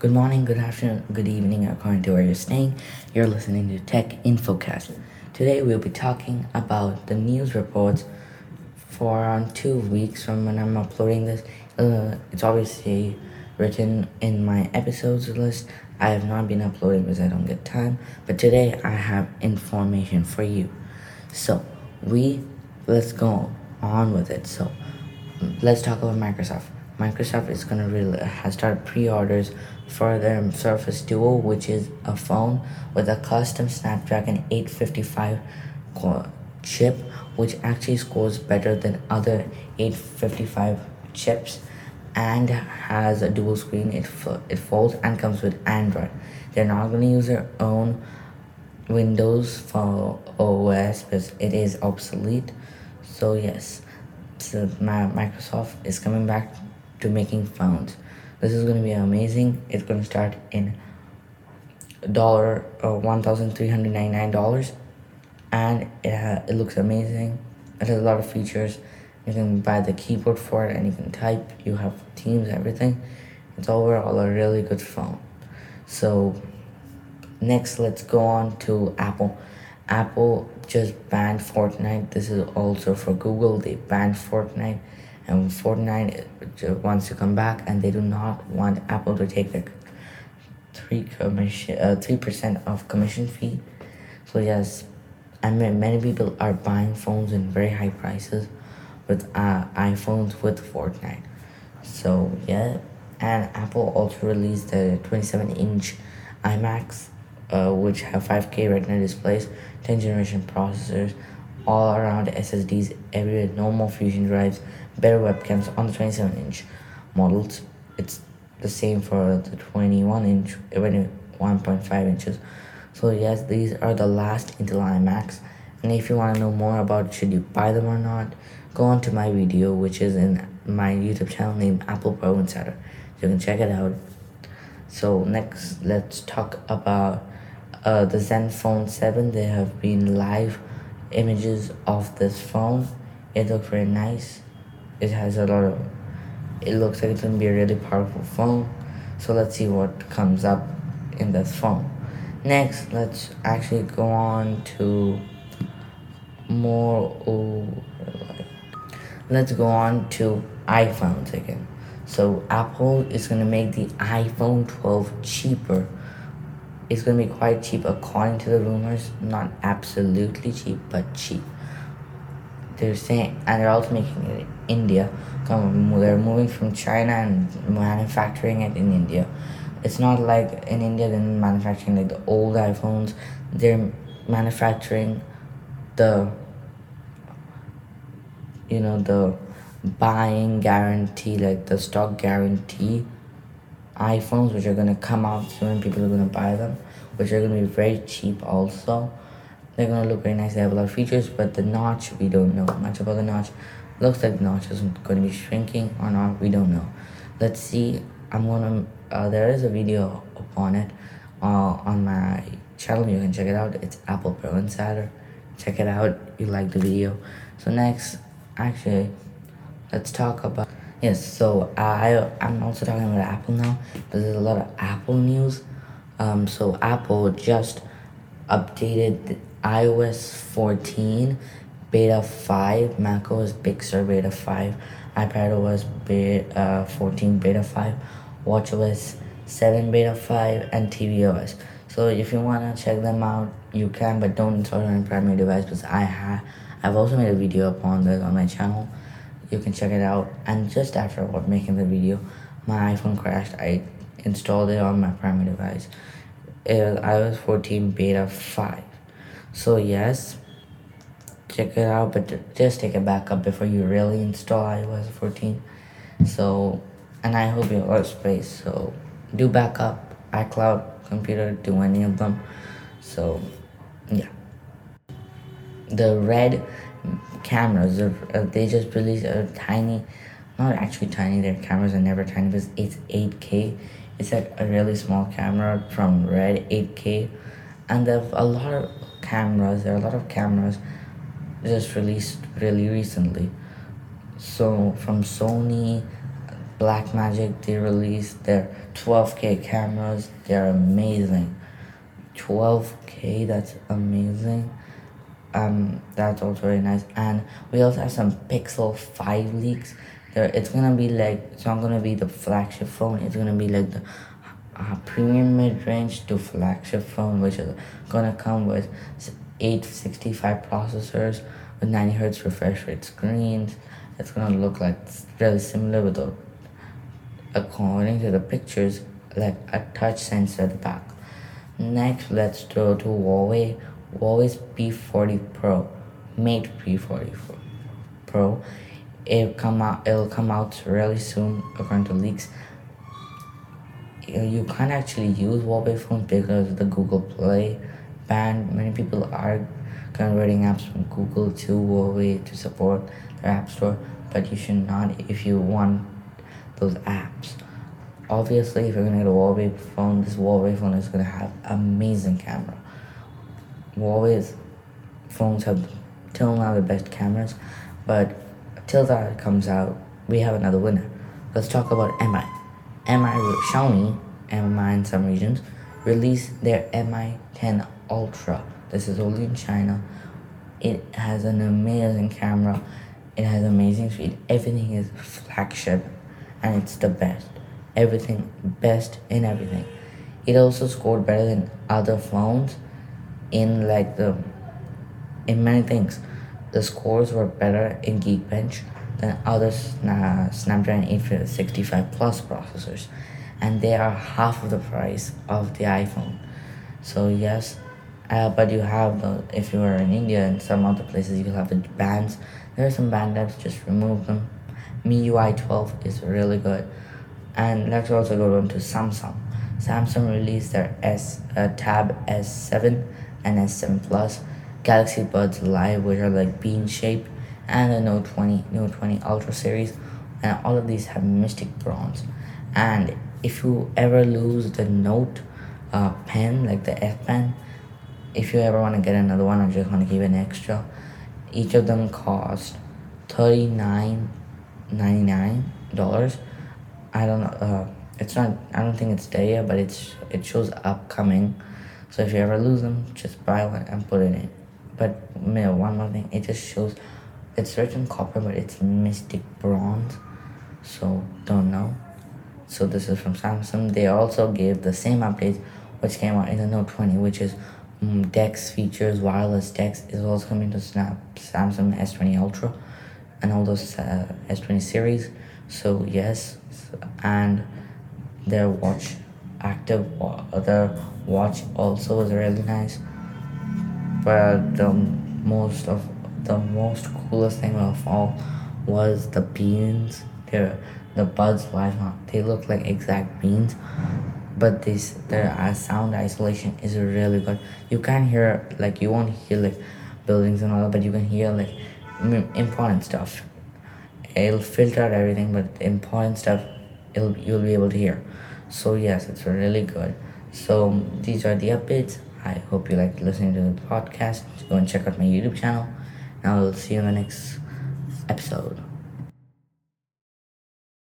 Good morning, good afternoon, good evening, according to where you're staying. You're listening to Tech Infocast. Today we'll be talking about the news reports for around two weeks from when I'm uploading this. Uh, it's obviously written in my episodes list. I have not been uploading because I don't get time, but today I have information for you. So, we let's go on with it. So, let's talk about Microsoft. Microsoft is gonna really has started pre-orders for their Surface Duo, which is a phone with a custom Snapdragon 855 chip, which actually scores better than other 855 chips, and has a dual screen. It it folds and comes with Android. They're not gonna use their own Windows for OS because it is obsolete. So yes, so Microsoft is coming back to making phones. This is going to be amazing. It's going to start in dollar uh, one thousand three hundred ninety nine dollars, and it ha- it looks amazing. It has a lot of features. You can buy the keyboard for it, and you can type. You have Teams, everything. It's overall a really good phone. So, next, let's go on to Apple. Apple just banned Fortnite. This is also for Google. They banned Fortnite and Fortnite wants to come back and they do not want Apple to take the three commission uh, three percent of commission fee. So yes, I mean many people are buying phones in very high prices with uh, iPhones with Fortnite. So yeah, and Apple also released the 27 inch iMacs, uh, which have 5K Retina displays, 10 generation processors, all around SSDs everywhere, no more fusion drives, better webcams on the 27 inch models. It's the same for the 21 inch, 1.5 inches. So yes, these are the last Intel iMacs. And if you want to know more about should you buy them or not, go on to my video, which is in my YouTube channel named Apple Pro Insider. You can check it out. So next, let's talk about uh, the Zenfone 7. They have been live images of this phone. It looks very nice. It has a lot of. It looks like it's gonna be a really powerful phone. So let's see what comes up in this phone. Next, let's actually go on to more. Oh, let's go on to iPhones again. So Apple is gonna make the iPhone 12 cheaper it's to be quite cheap. According to the rumors not absolutely cheap but cheap. They're saying and they're also making it in india. They're moving from china and manufacturing it in india. It's not like in india they're manufacturing like the old iphones. They're manufacturing the you know the buying guarantee like the stock guarantee iPhones, which are gonna come out soon. People are gonna buy them, which are gonna be very cheap also. They're gonna look very nice. They have a lot of features, but the notch we don't know much about the notch. Looks like the notch isn't gonna be shrinking or not. We don't know. Let's see. I'm gonna. Uh, there is a video upon it uh, on my channel. You can check it out. It's Apple Pro Insider. Check it out. You like the video. So next, actually, let's talk about. Yes, so I I'm also talking about Apple now. but There's a lot of Apple news. Um, so Apple just updated iOS 14, Beta 5, macOS Big Sur Beta 5, iPadOS Beta uh, 14 Beta 5, WatchOS 7 Beta 5, and tvOS. So if you wanna check them out, you can, but don't install it on primary device because I have I've also made a video upon this on my channel you can check it out. And just after making the video my iphone crashed. I installed it on my primary device. It was ios 14 beta 5 so yes check it out but just take a backup before you really install ios 14 so and i hope you have space so do backup icloud computer do any of them. So yeah. The red cameras. Uh, they just released a tiny, not actually tiny. Their cameras are never tiny because it's eight K. It's like a really small camera from Red eight K, and there a lot of cameras. There are a lot of cameras just released really recently. So from Sony, Blackmagic they released their 12k cameras. They're amazing. 12k, that's amazing. Um, that's also very nice. And we also have some Pixel 5 leaks. There, it's gonna be like it's not gonna be the flagship phone. It's gonna be like the uh, premium mid-range to flagship phone, which is gonna come with 865 processors with 90 hertz refresh rate screens. It's gonna look like really similar with the according to the pictures like a touch sensor at the back. Next, let's go to Huawei. Huawei's P40 Pro, Mate P40 Pro. It'll come out. It'll come out really soon, according to leaks. You can't actually use Huawei phones because of the Google Play ban. Many people are converting apps from Google to Huawei to support their app store, but you should not if you want those apps. Obviously, if you're gonna get a Huawei phone, this Huawei phone is gonna have amazing camera. Huawei's phones have till now the best cameras, but till that comes out, we have another winner. Let's talk about MI. MI Xiaomi, MI in some regions, released their MI 10 Ultra. This is only in China. It has an amazing camera. It has amazing speed. Everything is flagship and it's the best. Everything best in everything. It also scored better than other phones in like the in many things. The scores were better in Geekbench than other Snapdragon 865 Plus processors, and they are half of the price of the iPhone. So yes, uh, but you have the if you are in India and some other places you have the bands. There are some banned apps, just remove them MIUI 12 is really good. And let's also go on to Samsung. Samsung released their S uh, Tab S7 and S7 Plus, Galaxy Buds Live, which are like bean shaped, and the Note 20, Note 20 Ultra series, and all of these have Mystic Bronze. And if you ever lose the Note uh, pen, like the S Pen, if you ever want to get another one or just want to keep an extra, each of them cost 39 $99 i don't know uh, it's not i don't think it's there yet but it's it shows upcoming so if you ever lose them just buy one and put it in. But man, one more thing it just shows it's written copper but it's mystic bronze. So don't know. So this is from samsung. They also gave the same update which came out in the note 20 which is um, dex features wireless dex is also coming to snap samsung s20 ultra and all those uh, S20 series. So yes, and their watch, active other watch also was really nice. But the most of the most coolest thing of all was the beans. Their the buds live on. They look like exact beans, but this their uh, sound isolation is really good. You can't hear like you won't hear like buildings and all, but you can hear like important stuff. It'll filter out everything, but important stuff it'll you'll be able to hear. So yes, it's really good. So these are the updates. I hope you like listening to the podcast. Go and check out my YouTube channel. Now I'll see you in the next episode.